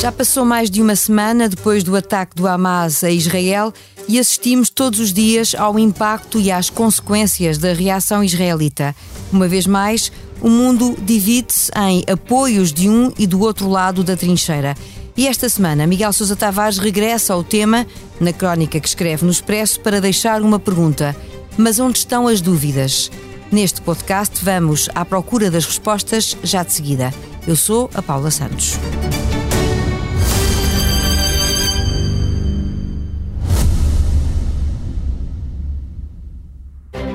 Já passou mais de uma semana depois do ataque do Hamas a Israel e assistimos todos os dias ao impacto e às consequências da reação israelita. Uma vez mais, o mundo divide-se em apoios de um e do outro lado da trincheira. E esta semana, Miguel Sousa Tavares regressa ao tema, na crónica que escreve no Expresso, para deixar uma pergunta: Mas onde estão as dúvidas? Neste podcast, vamos à procura das respostas já de seguida. Eu sou a Paula Santos.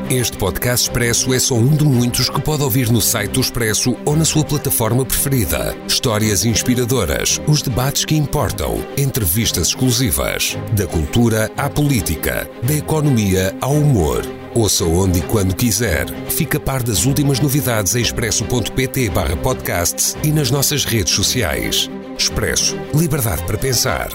Este podcast Expresso é só um de muitos que pode ouvir no site do Expresso ou na sua plataforma preferida. Histórias inspiradoras, os debates que importam, entrevistas exclusivas. Da cultura à política, da economia ao humor. Ouça onde e quando quiser. Fica a par das últimas novidades em expresso.pt barra podcasts e nas nossas redes sociais. Expresso. Liberdade para pensar.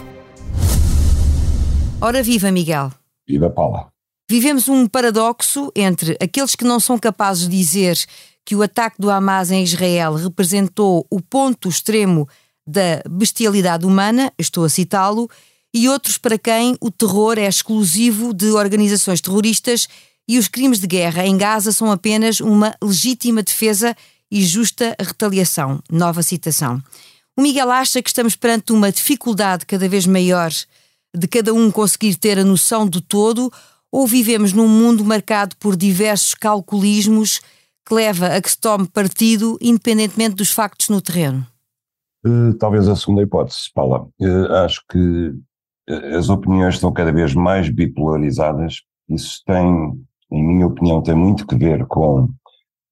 Ora viva, Miguel. Viva, Paula. Vivemos um paradoxo entre aqueles que não são capazes de dizer que o ataque do Hamas em Israel representou o ponto extremo da bestialidade humana, estou a citá-lo, e outros para quem o terror é exclusivo de organizações terroristas e os crimes de guerra em Gaza são apenas uma legítima defesa e justa retaliação. Nova citação. O Miguel acha que estamos perante uma dificuldade cada vez maior de cada um conseguir ter a noção do todo ou vivemos num mundo marcado por diversos calculismos que leva a que se tome partido independentemente dos factos no terreno? Uh, talvez a segunda hipótese, Paula. Uh, acho que eh, as opiniões estão cada vez mais bipolarizadas. Isso tem, em minha opinião, tem muito que ver com,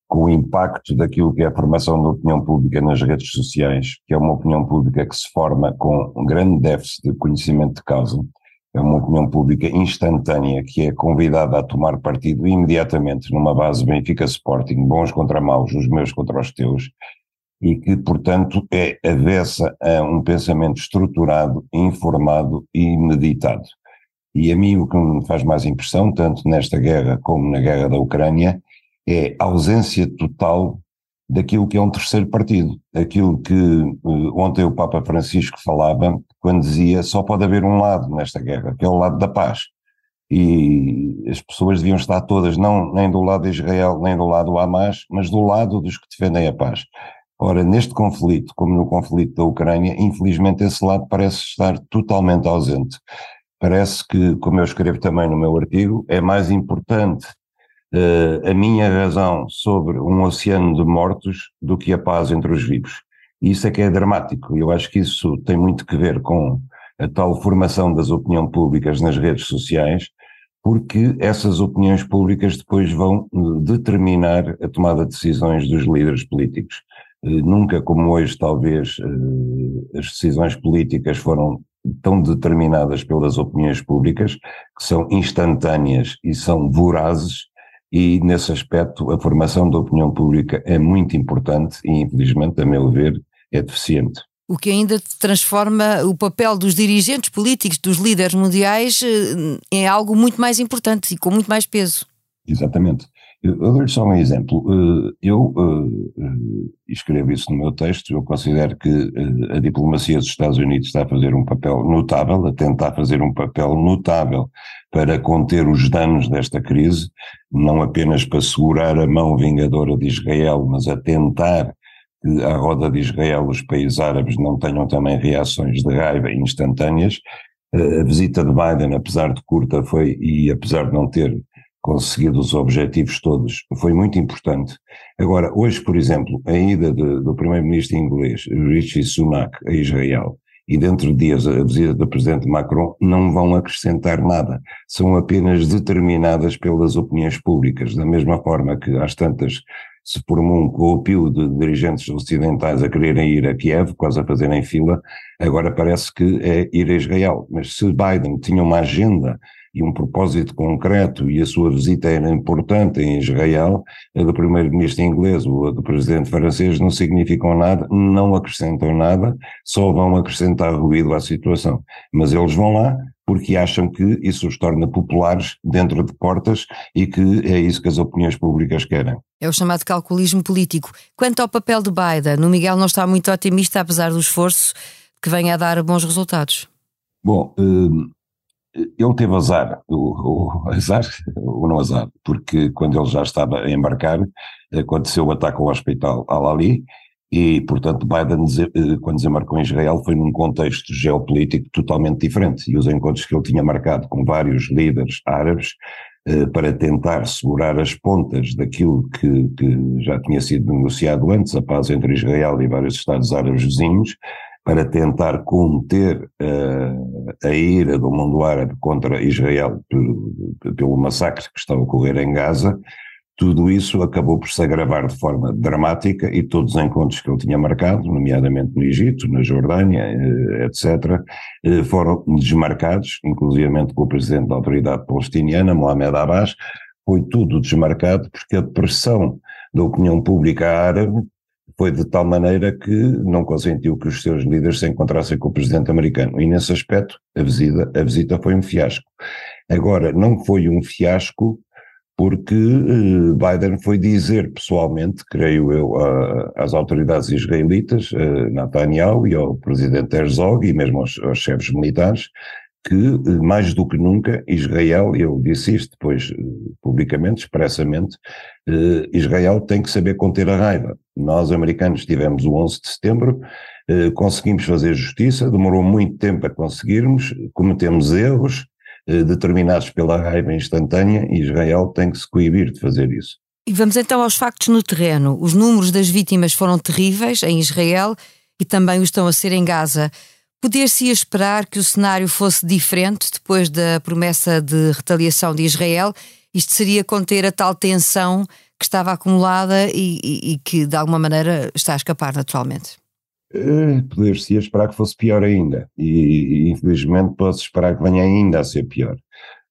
com o impacto daquilo que é a formação da opinião pública nas redes sociais, que é uma opinião pública que se forma com um grande déficit de conhecimento de causa é uma opinião pública instantânea que é convidada a tomar partido imediatamente numa base Benfica Sporting, bons contra maus, os meus contra os teus, e que, portanto, é avessa a um pensamento estruturado, informado e meditado. E a mim o que me faz mais impressão, tanto nesta guerra como na guerra da Ucrânia, é a ausência total daquilo que é um terceiro partido. Aquilo que uh, ontem o Papa Francisco falava, quando dizia só pode haver um lado nesta guerra, que é o lado da paz. E as pessoas deviam estar todas, não nem do lado de Israel, nem do lado do Hamas, mas do lado dos que defendem a paz. Ora, neste conflito, como no conflito da Ucrânia, infelizmente esse lado parece estar totalmente ausente. Parece que, como eu escrevo também no meu artigo, é mais importante uh, a minha razão sobre um oceano de mortos do que a paz entre os vivos. E isso é que é dramático. Eu acho que isso tem muito que ver com a tal formação das opiniões públicas nas redes sociais, porque essas opiniões públicas depois vão eh, determinar a tomada de decisões dos líderes políticos. Eh, nunca como hoje, talvez, as decisões políticas foram tão determinadas pelas opiniões públicas, que são instantâneas e são vorazes, e nesse aspecto a formação da opinião pública é muito importante e infelizmente, a meu ver, é deficiente. O que ainda transforma o papel dos dirigentes políticos, dos líderes mundiais, eh, em algo muito mais importante e com muito mais peso. Exatamente. Eu, dou-lhe só um exemplo. Eh, eu uh, escrevo isso no meu texto. Eu considero que a diplomacia dos Estados Unidos está a fazer um papel notável, a tentar fazer um papel notável para conter os danos desta crise, não apenas para segurar a mão vingadora de Israel, mas a tentar que à roda de Israel os países árabes não tenham também reações de raiva instantâneas. A visita de Biden, apesar de curta, foi, e apesar de não ter conseguido os objetivos todos, foi muito importante. Agora, hoje, por exemplo, a ida de, do primeiro-ministro inglês, Rishi Sunak, a Israel, e dentro de dias a visita do presidente Macron não vão acrescentar nada, são apenas determinadas pelas opiniões públicas, da mesma forma que às tantas se formou um corrupio de dirigentes ocidentais a quererem ir a Kiev, quase a fazerem fila, agora parece que é ir a Israel. Mas se Biden tinha uma agenda e um propósito concreto e a sua visita era importante em Israel, a do primeiro-ministro inglês ou a do presidente francês não significam nada, não acrescentam nada, só vão acrescentar ruído à situação. Mas eles vão lá porque acham que isso os torna populares dentro de portas e que é isso que as opiniões públicas querem. É o chamado calculismo político. Quanto ao papel de Biden, o Miguel não está muito otimista, apesar do esforço que venha a dar bons resultados. Bom, hum, ele teve azar, o, o azar, ou não azar, porque quando ele já estava a embarcar, aconteceu o ataque ao hospital Al-Ali, e, portanto, Biden, eh, quando desembarcou em Israel, foi num contexto geopolítico totalmente diferente. E os encontros que ele tinha marcado com vários líderes árabes eh, para tentar segurar as pontas daquilo que, que, já tinha sido negociado antes, a paz entre Israel e vários Estados árabes vizinhos, para tentar conter uh, a ira do mundo árabe contra Israel pelo, massacre que está a ocorrer em Gaza, tudo isso acabou por se agravar de forma dramática e todos os encontros que ele tinha marcado, nomeadamente no Egito, na Jordânia, eh, etc., eh, foram desmarcados, inclusivamente com o presidente da autoridade palestiniana, Mohamed Abbas, foi tudo desmarcado porque a pressão da opinião pública árabe foi de tal maneira que não consentiu que os seus líderes se encontrassem com o presidente americano. E nesse aspecto, a visita, a visita foi um fiasco. Agora, não foi um fiasco porque eh, Biden foi dizer pessoalmente, creio eu, às autoridades israelitas, eh, Netanyahu e ao presidente Herzog e mesmo aos, aos chefes militares, que eh, mais do que nunca Israel, eu disse isto depois publicamente, expressamente, Israel tem que saber conter a raiva. Nós, americanos, tivemos o 11 de setembro, conseguimos fazer justiça, demorou muito tempo a conseguirmos, cometemos erros, eh, determinados pela raiva instantânea e Israel tem que se coibir de fazer isso. E vamos então aos factos no terreno. Os números das vítimas foram terríveis em Israel e também o estão a ser em Gaza. Poder-se esperar que o cenário fosse diferente depois da promessa de retaliação de Israel? Isto seria conter a tal tensão que estava acumulada e, e, e que de alguma maneira está a escapar naturalmente. Eh, poder-se esperar que fosse pior ainda, e, e infelizmente pode-se esperar que venha ainda a ser pior.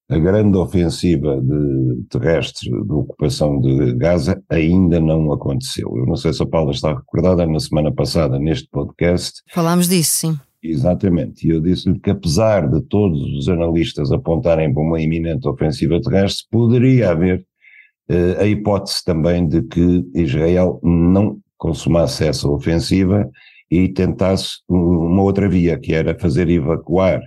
A grande ofensiva de terrestre de ocupação de Gaza ainda não aconteceu. Eu não sei se a Paula está recordada na semana passada neste podcast. Falámos disso, sim. Exatamente, e eu disse-lhe que apesar de todos os analistas apontarem para uma iminente ofensiva terrestre, poderia haver uh, a hipótese também de que Israel não consumasse essa ofensiva e tentasse uma outra via, que era fazer evacuar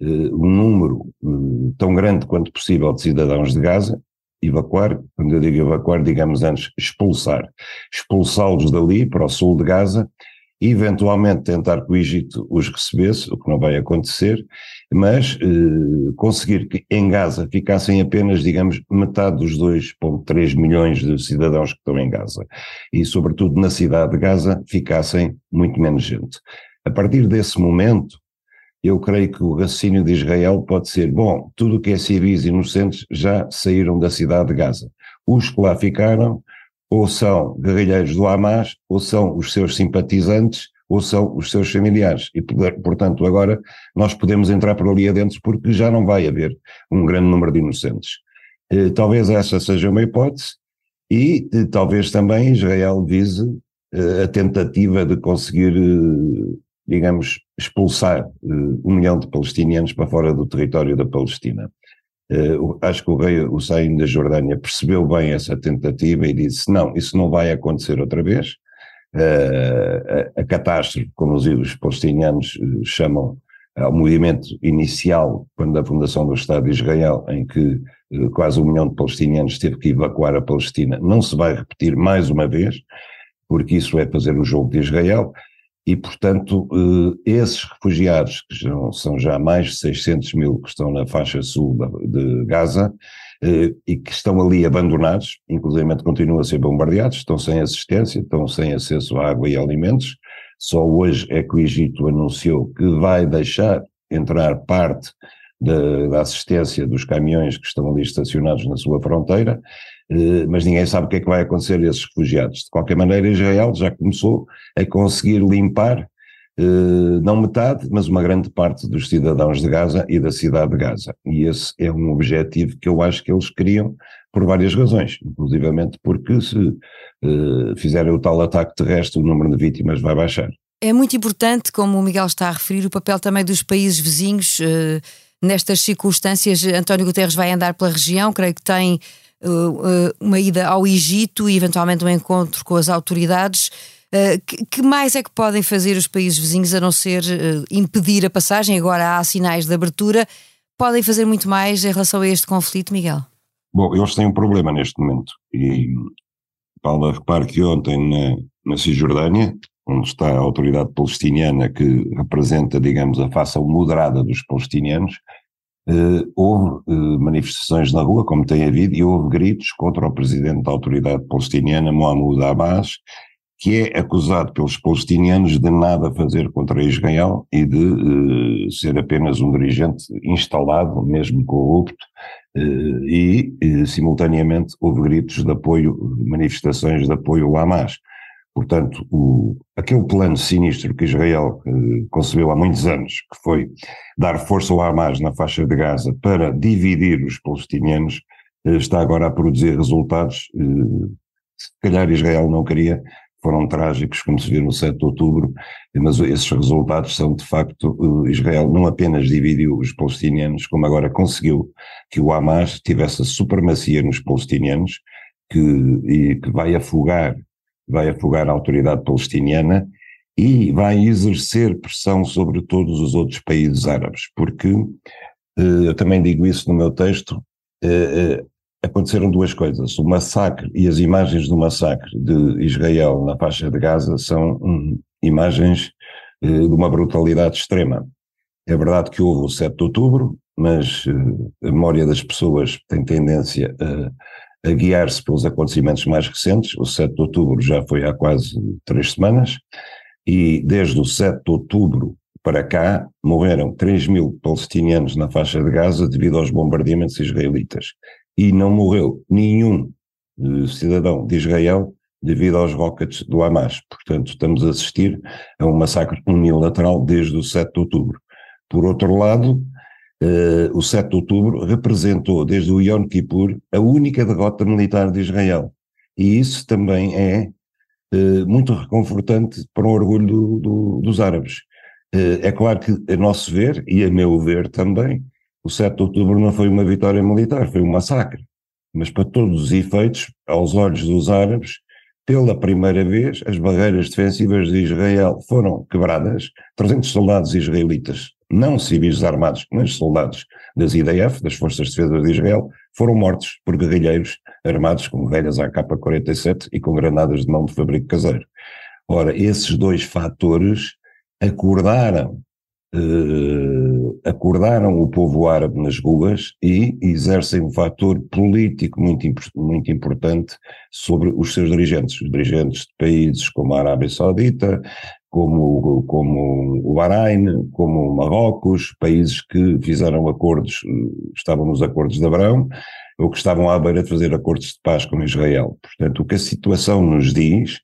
uh, um número uh, tão grande quanto possível de cidadãos de Gaza, evacuar, quando eu digo evacuar, digamos antes expulsar, expulsá-los dali para o sul de Gaza eventualmente tentar que o Egito os recebesse, o que não vai acontecer, mas eh, conseguir que em Gaza ficassem apenas, digamos, metade dos 2,3 milhões de cidadãos que estão em Gaza. E, sobretudo, na cidade de Gaza ficassem muito menos gente. A partir desse momento, eu creio que o raciocínio de Israel pode ser, bom, tudo o que é civis inocentes já saíram da cidade de Gaza. Os que lá ficaram ou são guerrilheiros do Hamas, ou são os seus simpatizantes, ou são os seus familiares. E, portanto, agora nós podemos entrar por ali adentro porque já não vai haver um grande número de inocentes. Eh, talvez essa seja uma hipótese, e eh, talvez também Israel vise eh, a tentativa de conseguir, digamos, expulsar um milhão de palestinianos para fora do território da Palestina. Uh, acho que o rei Hussein da Jordânia percebeu bem essa tentativa e disse: não, isso não vai acontecer outra vez. Uh, a, a, catástrofe, como os, os palestinianos uh, chamam ao movimento inicial, quando a fundação do Estado de Israel, em que quase um milhão de palestinianos teve que evacuar a Palestina, não se vai repetir mais uma vez, porque isso é fazer o jogo de Israel. E, portanto, eh, esses refugiados, que são já mais de 600 mil que estão na faixa sul de Gaza, eh, e que estão ali abandonados, inclusive continuam a ser bombardeados, estão sem assistência, estão sem acesso à água e alimentos. Só hoje é que o Egito anunciou que vai deixar entrar parte da, da assistência dos caminhões que estão ali estacionados na sua fronteira, mas ninguém sabe o que é que vai acontecer a esses refugiados. De qualquer maneira, Israel já começou a conseguir limpar, eh, não metade, mas uma grande parte dos cidadãos de Gaza e da cidade de Gaza. E esse é um objetivo que eu acho que eles queriam por várias razões, inclusivamente porque se uh, fizerem o tal ataque terrestre, o número de vítimas vai baixar. É muito importante, como o Miguel está a referir, o papel também dos países vizinhos. Nestas circunstâncias, António Guterres vai andar pela região, creio que tem uma ida ao Egito e eventualmente um encontro com as autoridades. Uh, que, mais é que podem fazer os países vizinhos a não ser impedir a passagem? Agora há sinais de abertura. Podem fazer muito mais em relação a este conflito, Miguel? Bom, eles têm um problema neste momento. E, Paula, repare que ontem na, na Cisjordânia, onde está a autoridade palestiniana que representa, digamos, a fação moderada dos palestinianos, eh, houve eh, manifestações na rua, como tem havido, e houve gritos contra o presidente da autoridade palestiniana, Mohamed Abbas, que é acusado pelos palestinianos de nada fazer contra Israel e de eh, ser apenas um dirigente instalado, mesmo corrupto, eh, e simultaneamente houve gritos de apoio, manifestações de apoio ao Hamas. Portanto, o, aquele plano sinistro que Israel eh, concebeu há muitos anos, que foi dar força ao Hamas na faixa de Gaza para dividir os palestinianos, eh, está agora a produzir resultados. Eh, se calhar Israel não queria, foram trágicos, como se viu no 7 de outubro, mas esses resultados são, de facto, eh, Israel não apenas dividiu os palestinianos, como agora conseguiu que o Hamas tivesse a supremacia nos palestinianos, que, e que vai afogar vai afogar a autoridade palestiniana e vai exercer pressão sobre todos os outros países árabes, porque, eh, eu também digo isso no meu texto, eh, eh, aconteceram duas coisas. O massacre e as imagens do massacre de Israel na faixa de Gaza são hum, imagens de uma brutalidade extrema. É verdade que houve o 7 de outubro, mas a memória das pessoas tem tendência a a guiar-se pelos acontecimentos mais recentes. O 7 de outubro já foi há quase três semanas, e desde o 7 de outubro para cá morreram 3 mil palestinianos na faixa de Gaza devido aos bombardeamentos israelitas. E não morreu nenhum uh, cidadão de Israel devido aos rockets do Hamas. Portanto, estamos a assistir a um massacre unilateral desde o 7 de outubro. Por outro lado, uh, o 7 de outubro representou, desde o Yom Kippur, a única derrota militar de Israel. E isso também é uh, muito reconfortante para o orgulho do, do, dos árabes. Uh, é claro que, a nosso ver, e a meu ver também, o 7 de outubro não foi uma vitória militar, foi um massacre. Mas para todos os efeitos, aos olhos dos árabes, pela primeira vez, as barreiras defensivas de Israel foram quebradas, 300 soldados israelitas não civis armados, mas soldados das IDF, das Forças de Defesa de Israel, foram mortos por guerrilheiros armados com velhas AK-47 e com granadas de mão de fabrico caseiro. Ora, esses dois fatores acordaram eh, acordaram o povo árabe nas ruas e exercem um fator político muito, muito importante sobre os seus dirigentes, os dirigentes de países como a Arábia Saudita, como, como o Bahrein, como o Marrocos, países que fizeram acordos, estavam nos acordos de Abrão, ou que estavam à beira de fazer acordos de paz com Israel. Portanto, o que a situação nos diz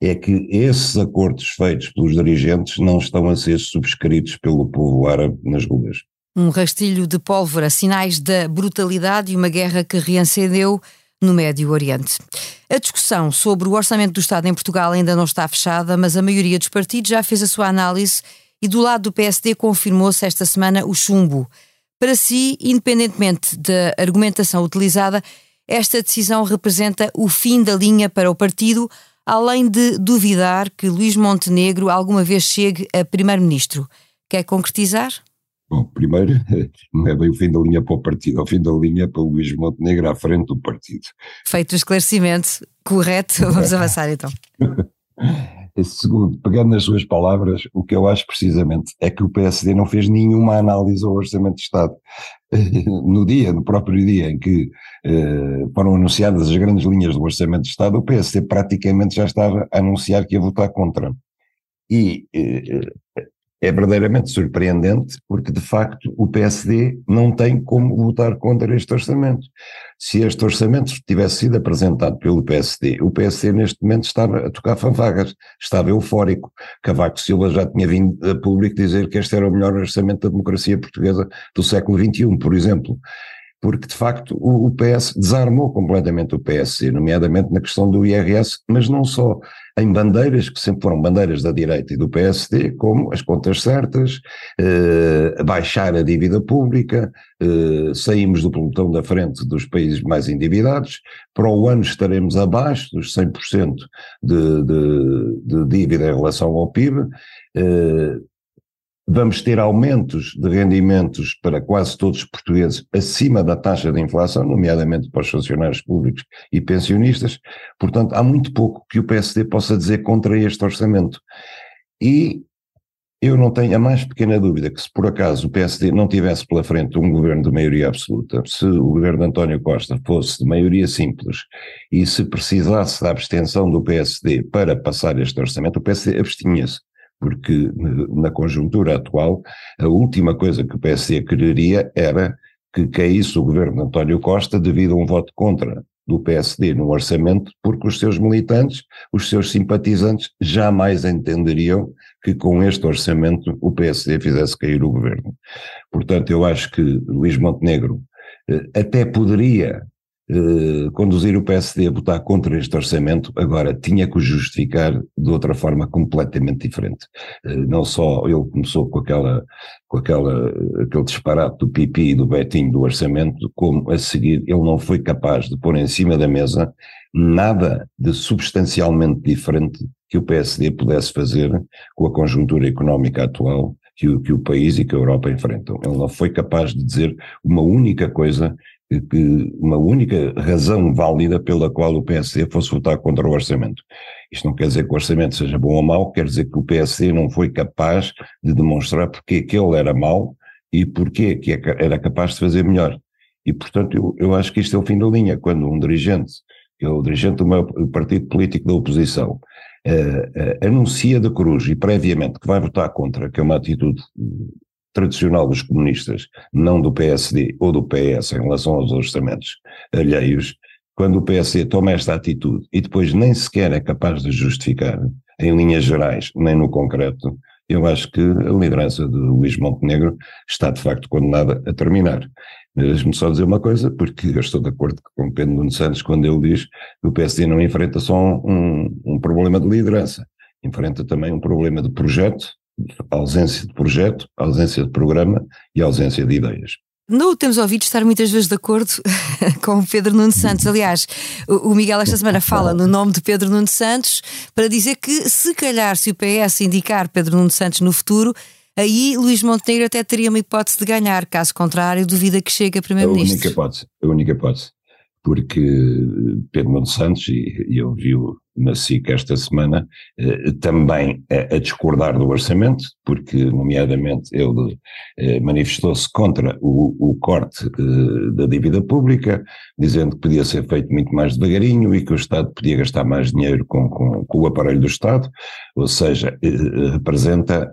é que esses acordos feitos pelos dirigentes não estão a ser subscritos pelo povo árabe nas ruas. Um rastilho de pólvora, sinais da brutalidade e uma guerra que reacendeu no Médio Oriente. A discussão sobre o orçamento do Estado em Portugal ainda não está fechada, mas a maioria dos partidos já fez a sua análise e do lado do PSD confirmou-se esta semana o chumbo. Para si, independentemente da argumentação utilizada, esta decisão representa o fim da linha para o partido, além de duvidar que Luís Montenegro alguma vez chegue a primeiro-ministro. Quer concretizar? Bom, primeiro, não é bem o fim da linha para o partido, é o fim da linha para o Luís Montenegro à frente do partido. Feito o esclarecimento correto, vamos avançar então. Segundo, pegando nas suas palavras, o que eu acho precisamente é que o PSD não fez nenhuma análise ao Orçamento de Estado. No dia, no próprio dia em que eh, foram anunciadas as grandes linhas do Orçamento de Estado, o PSD praticamente já estava a anunciar que ia votar contra. E eh, é verdadeiramente surpreendente porque, de facto, o PSD não tem como votar contra este orçamento. Se este orçamento tivesse sido apresentado pelo PSD, o PSD neste momento estava a tocar fanfagas, estava eufórico. Cavaco Silva já tinha vindo a público dizer que este era o melhor orçamento da democracia portuguesa do século XXI, por exemplo porque de facto o, PS desarmou completamente o PSD, nomeadamente na questão do IRS, mas não só. em bandeiras que sempre foram bandeiras da direita e do PSD, como as contas certas, eh, baixar a dívida pública, eh, saímos do pelotão da frente dos países mais endividados, para o ano estaremos abaixo dos 100% de, de, de dívida em relação ao PIB, eh, vamos ter aumentos de rendimentos para quase todos os portugueses acima da taxa de inflação, nomeadamente para os funcionários públicos e pensionistas. Portanto, há muito pouco que o PSD possa dizer contra este orçamento. E eu não tenho a mais pequena dúvida que se por acaso o PSD não tivesse pela frente um governo de maioria absoluta, se o governo de António Costa fosse de maioria simples e se precisasse da abstenção do PSD para passar este orçamento, o PSD abstinha-se porque na conjuntura atual a última coisa que o PSD quereria era que caísse o governo de António Costa devido a um voto contra do PSD no orçamento, porque os seus militantes, os seus simpatizantes jamais entenderiam que com este orçamento o PSD fizesse cair o governo. Portanto, eu acho que Luís Montenegro eh, até poderia eh, conduzir o PSD a votar contra este orçamento, agora tinha que o justificar de outra forma completamente diferente. Uh, não só ele começou com aquela, com aquela, aquele disparate do Pipi e do Betinho do orçamento, como a seguir ele não foi capaz de pôr em cima da mesa nada de substancialmente diferente que o PSD pudesse fazer com a conjuntura económica atual que o, que o país e que a Europa enfrentam. Ele não foi capaz de dizer uma única coisa que uma única razão válida pela qual o PSD fosse votar contra o orçamento. Isto não quer dizer que o orçamento seja bom ou mau, quer dizer que o PSD não foi capaz de demonstrar porque que ele era mau e porque que é era capaz de fazer melhor. E, portanto, eu, eu acho que isto é o fim da linha, quando um dirigente, que é o dirigente do meu partido político da oposição, uh, uh, anuncia da cruz e previamente que vai votar contra, que é uma atitude tradicional dos comunistas, não do PSD ou do PS em relação aos orçamentos alheios, quando o PSD toma esta atitude e depois nem sequer é capaz de justificar, em linhas gerais, nem no concreto, eu acho que a liderança de Luís Montenegro está de facto condenada a terminar. Deixe-me só dizer uma coisa, porque eu estou de acordo com Pedro Nuno Santos quando ele diz que o PSD não enfrenta só um, um problema de liderança, enfrenta também um problema de projeto, ausência de projeto, ausência de programa e ausência de ideias. Não o temos ouvido estar muitas vezes de acordo com o Pedro Nuno Santos. Aliás, o Miguel esta semana fala no nome de Pedro Nuno Santos para dizer que, se calhar, se o PS indicar Pedro Nuno Santos no futuro, aí Luís Montenegro até teria uma hipótese de ganhar. Caso contrário, duvida que chegue a Primeiro-Ministro. A única hipótese, a única hipótese. Porque Pedro Nuno Santos, e, e eu vi-o na SIC esta semana, eh, também a, a, discordar do orçamento, porque, nomeadamente, ele eh, manifestou-se contra o, o corte eh, da dívida pública, dizendo que podia ser feito muito mais devagarinho e que o Estado podia gastar mais dinheiro com, com, com o aparelho do Estado, ou seja, representa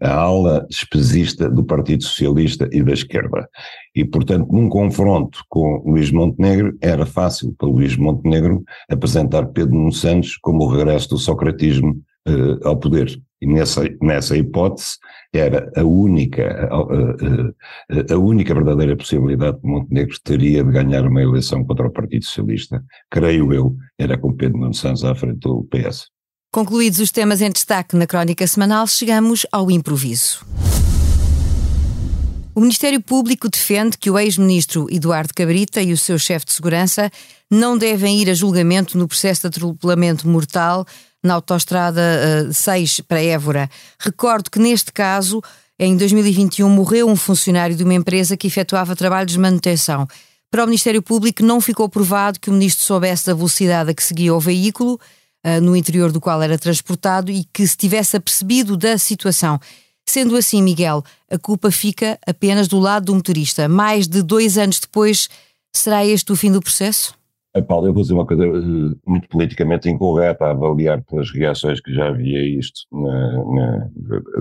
a ala despesista do Partido Socialista e da esquerda. E, portanto, num confronto com Luís Montenegro, era fácil para Luís Montenegro apresentar Pedro Nuno Santos como o regresso do socratismo uh, ao poder. E nessa, nessa hipótese era a única, a, a, a, única verdadeira possibilidade que Montenegro teria de ganhar uma eleição contra o Partido Socialista, creio eu, era com Pedro Nuno Santos à frente do PS. Concluídos os temas em destaque na crónica semanal, chegamos ao improviso. O Ministério Público defende que o ex-ministro Eduardo Cabrita e o seu chefe de segurança não devem ir a julgamento no processo de atropelamento mortal na autoestrada uh, eh, 6 para Évora. Recordo que neste caso, em 2021, morreu um funcionário de uma empresa que efetuava trabalhos de manutenção. Para o Ministério Público não ficou provado que o ministro soubesse da velocidade a que seguia o veículo, uh, no interior do qual era transportado, e que se tivesse apercebido da situação. Sendo assim, Miguel, a culpa fica apenas do lado do motorista. Mais de dois anos depois, será este o fim do processo? A Paulo, eu vou dizer uma coisa uh, muito politicamente incorreta a avaliar pelas reações que já havia isto na, na,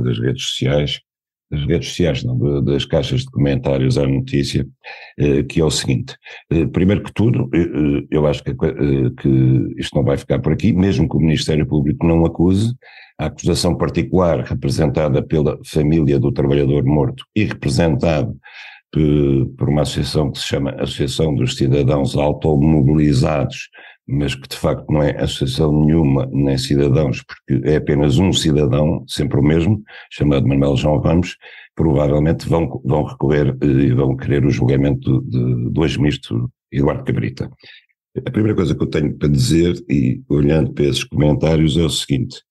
das redes sociais, das redes sociais, não, das caixas de comentários à notícia, uh, que é o seguinte. Uh, primeiro que tudo, eu acho que, que isto não vai ficar por aqui, mesmo que o Ministério Público não acuse, a acusação particular representada pela família do trabalhador morto e representado por uma associação que se chama Associação dos Cidadãos Automobilizados mas que de facto não é associação nenhuma nem cidadãos, porque é apenas um cidadão, sempre o mesmo, chamado Manuel João Ramos, provavelmente vão, vão recorrer eh, e vão querer o julgamento de, do ex-ministro Eduardo Cabrita. A primeira coisa que eu tenho para dizer, e olhando para esses comentários, é o seguinte: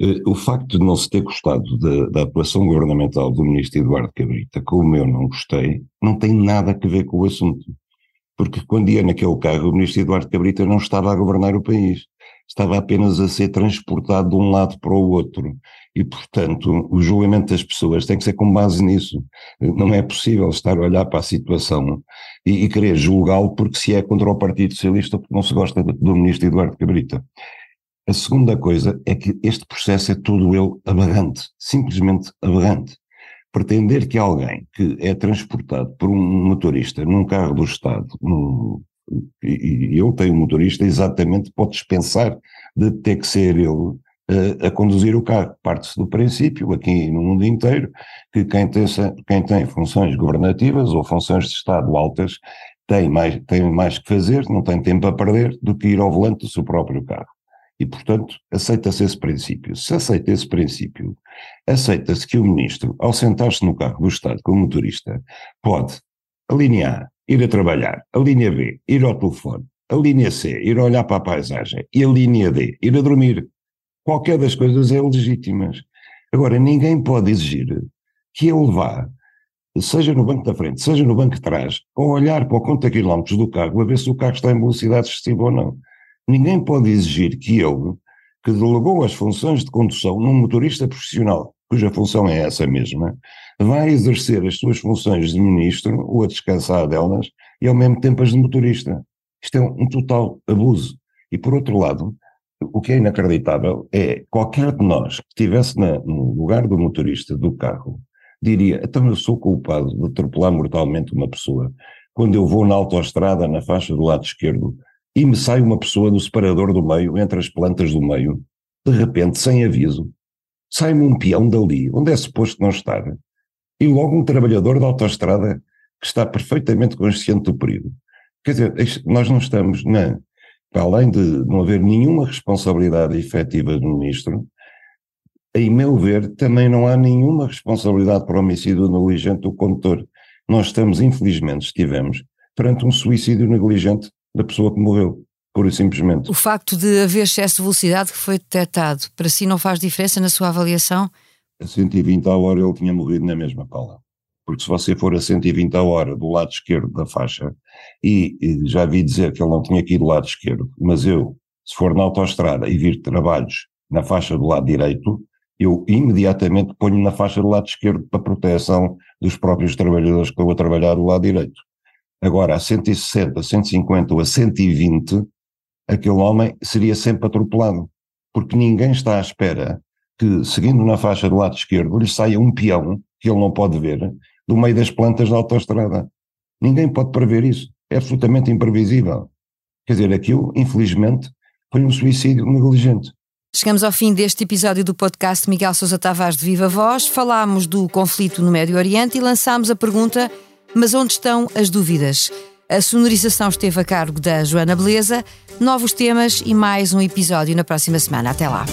eh, o facto de não se ter gostado da, da atuação governamental do ministro Eduardo Cabrita, como eu não gostei, não tem nada a ver com o assunto. Porque quando ia naquele carro, o ministro Eduardo Cabrita não estava a governar o país, estava apenas a ser transportado de um lado para o outro. E, portanto, o julgamento das pessoas tem que ser com base nisso. Não é possível estar a olhar para a situação e, e querer julgá-lo porque se é contra o Partido Socialista porque não se gosta do ministro Eduardo Cabrita. A segunda coisa é que este processo é todo ele aberrante, simplesmente aberrante. Pretender que alguém que é transportado por um motorista num carro do Estado, num, e, e ele tem um motorista exatamente, pode dispensar de ter que ser ele a, a conduzir o carro. Parte-se do princípio, aqui no mundo inteiro, que quem tem, quem tem funções governativas ou funções de Estado altas tem mais, tem mais que fazer, não tem tempo a perder do que ir ao volante do seu próprio carro. E, portanto, aceita-se esse princípio. Se aceita esse princípio, aceita-se que o ministro, ao sentar-se no carro do Estado como motorista, pode, a linha A, ir a trabalhar, a linha B, ir ao telefone, a linha C, ir olhar para a paisagem, e a linha D, ir a dormir. Qualquer das coisas é legítimas. Agora, ninguém pode exigir que ele vá, seja no banco da frente, seja no banco de trás, ou olhar para o conta quilómetros do carro a ver se o carro está em velocidade excessiva ou não. Ninguém pode exigir que ele, que delegou as funções de condução num motorista profissional, cuja função é essa mesma, vá exercer as suas funções de ministro ou a descansar delas e ao mesmo tempo as de motorista. Isto é um, total abuso. E por outro lado, o que é inacreditável é qualquer de nós que estivesse na, no lugar do motorista do carro diria, então eu sou culpado de atropelar mortalmente uma pessoa quando eu vou na autoestrada na faixa do lado esquerdo e me sai uma pessoa do separador do meio, entre as plantas do meio, de repente, sem aviso, sai-me um peão dali, onde é suposto não estar, e logo um trabalhador da autoestrada que está perfeitamente consciente do perigo. Quer dizer, nós não estamos, na, para além de não haver nenhuma responsabilidade efetiva do ministro, em meu ver, também não há nenhuma responsabilidade para o homicídio negligente do condutor. Nós estamos, infelizmente, estivemos perante um suicídio negligente da pessoa que morreu, pura e simplesmente. O facto de haver excesso de velocidade que foi detectado, para si não faz diferença na sua avaliação? A 120 a hora ele tinha morrido na mesma pala. Porque se você for a 120 a hora do lado esquerdo da faixa, e, e já vi dizer que ele não tinha que ir do lado esquerdo, mas eu, se for na autoestrada e vir trabalhos na faixa do lado direito, eu imediatamente ponho na faixa do lado esquerdo para proteção dos próprios trabalhadores que estão a trabalhar do lado direito. Agora, a 160, a 150 ou a 120, aquele homem seria sempre atropelado, porque ninguém está à espera que, seguindo na faixa do lado esquerdo, lhe saia um peão, que ele não pode ver, do meio das plantas da autoestrada. Ninguém pode prever isso. É absolutamente imprevisível. Quer dizer, aquilo, infelizmente, foi um suicídio negligente. Chegamos ao fim deste episódio do podcast Miguel Sousa Tavares de Viva Voz. Falámos do conflito no Médio Oriente e lançámos a pergunta mas onde estão as dúvidas? A sonorização esteve a cargo da Joana Beleza. Novos temas e mais um episódio na próxima semana. Até lá.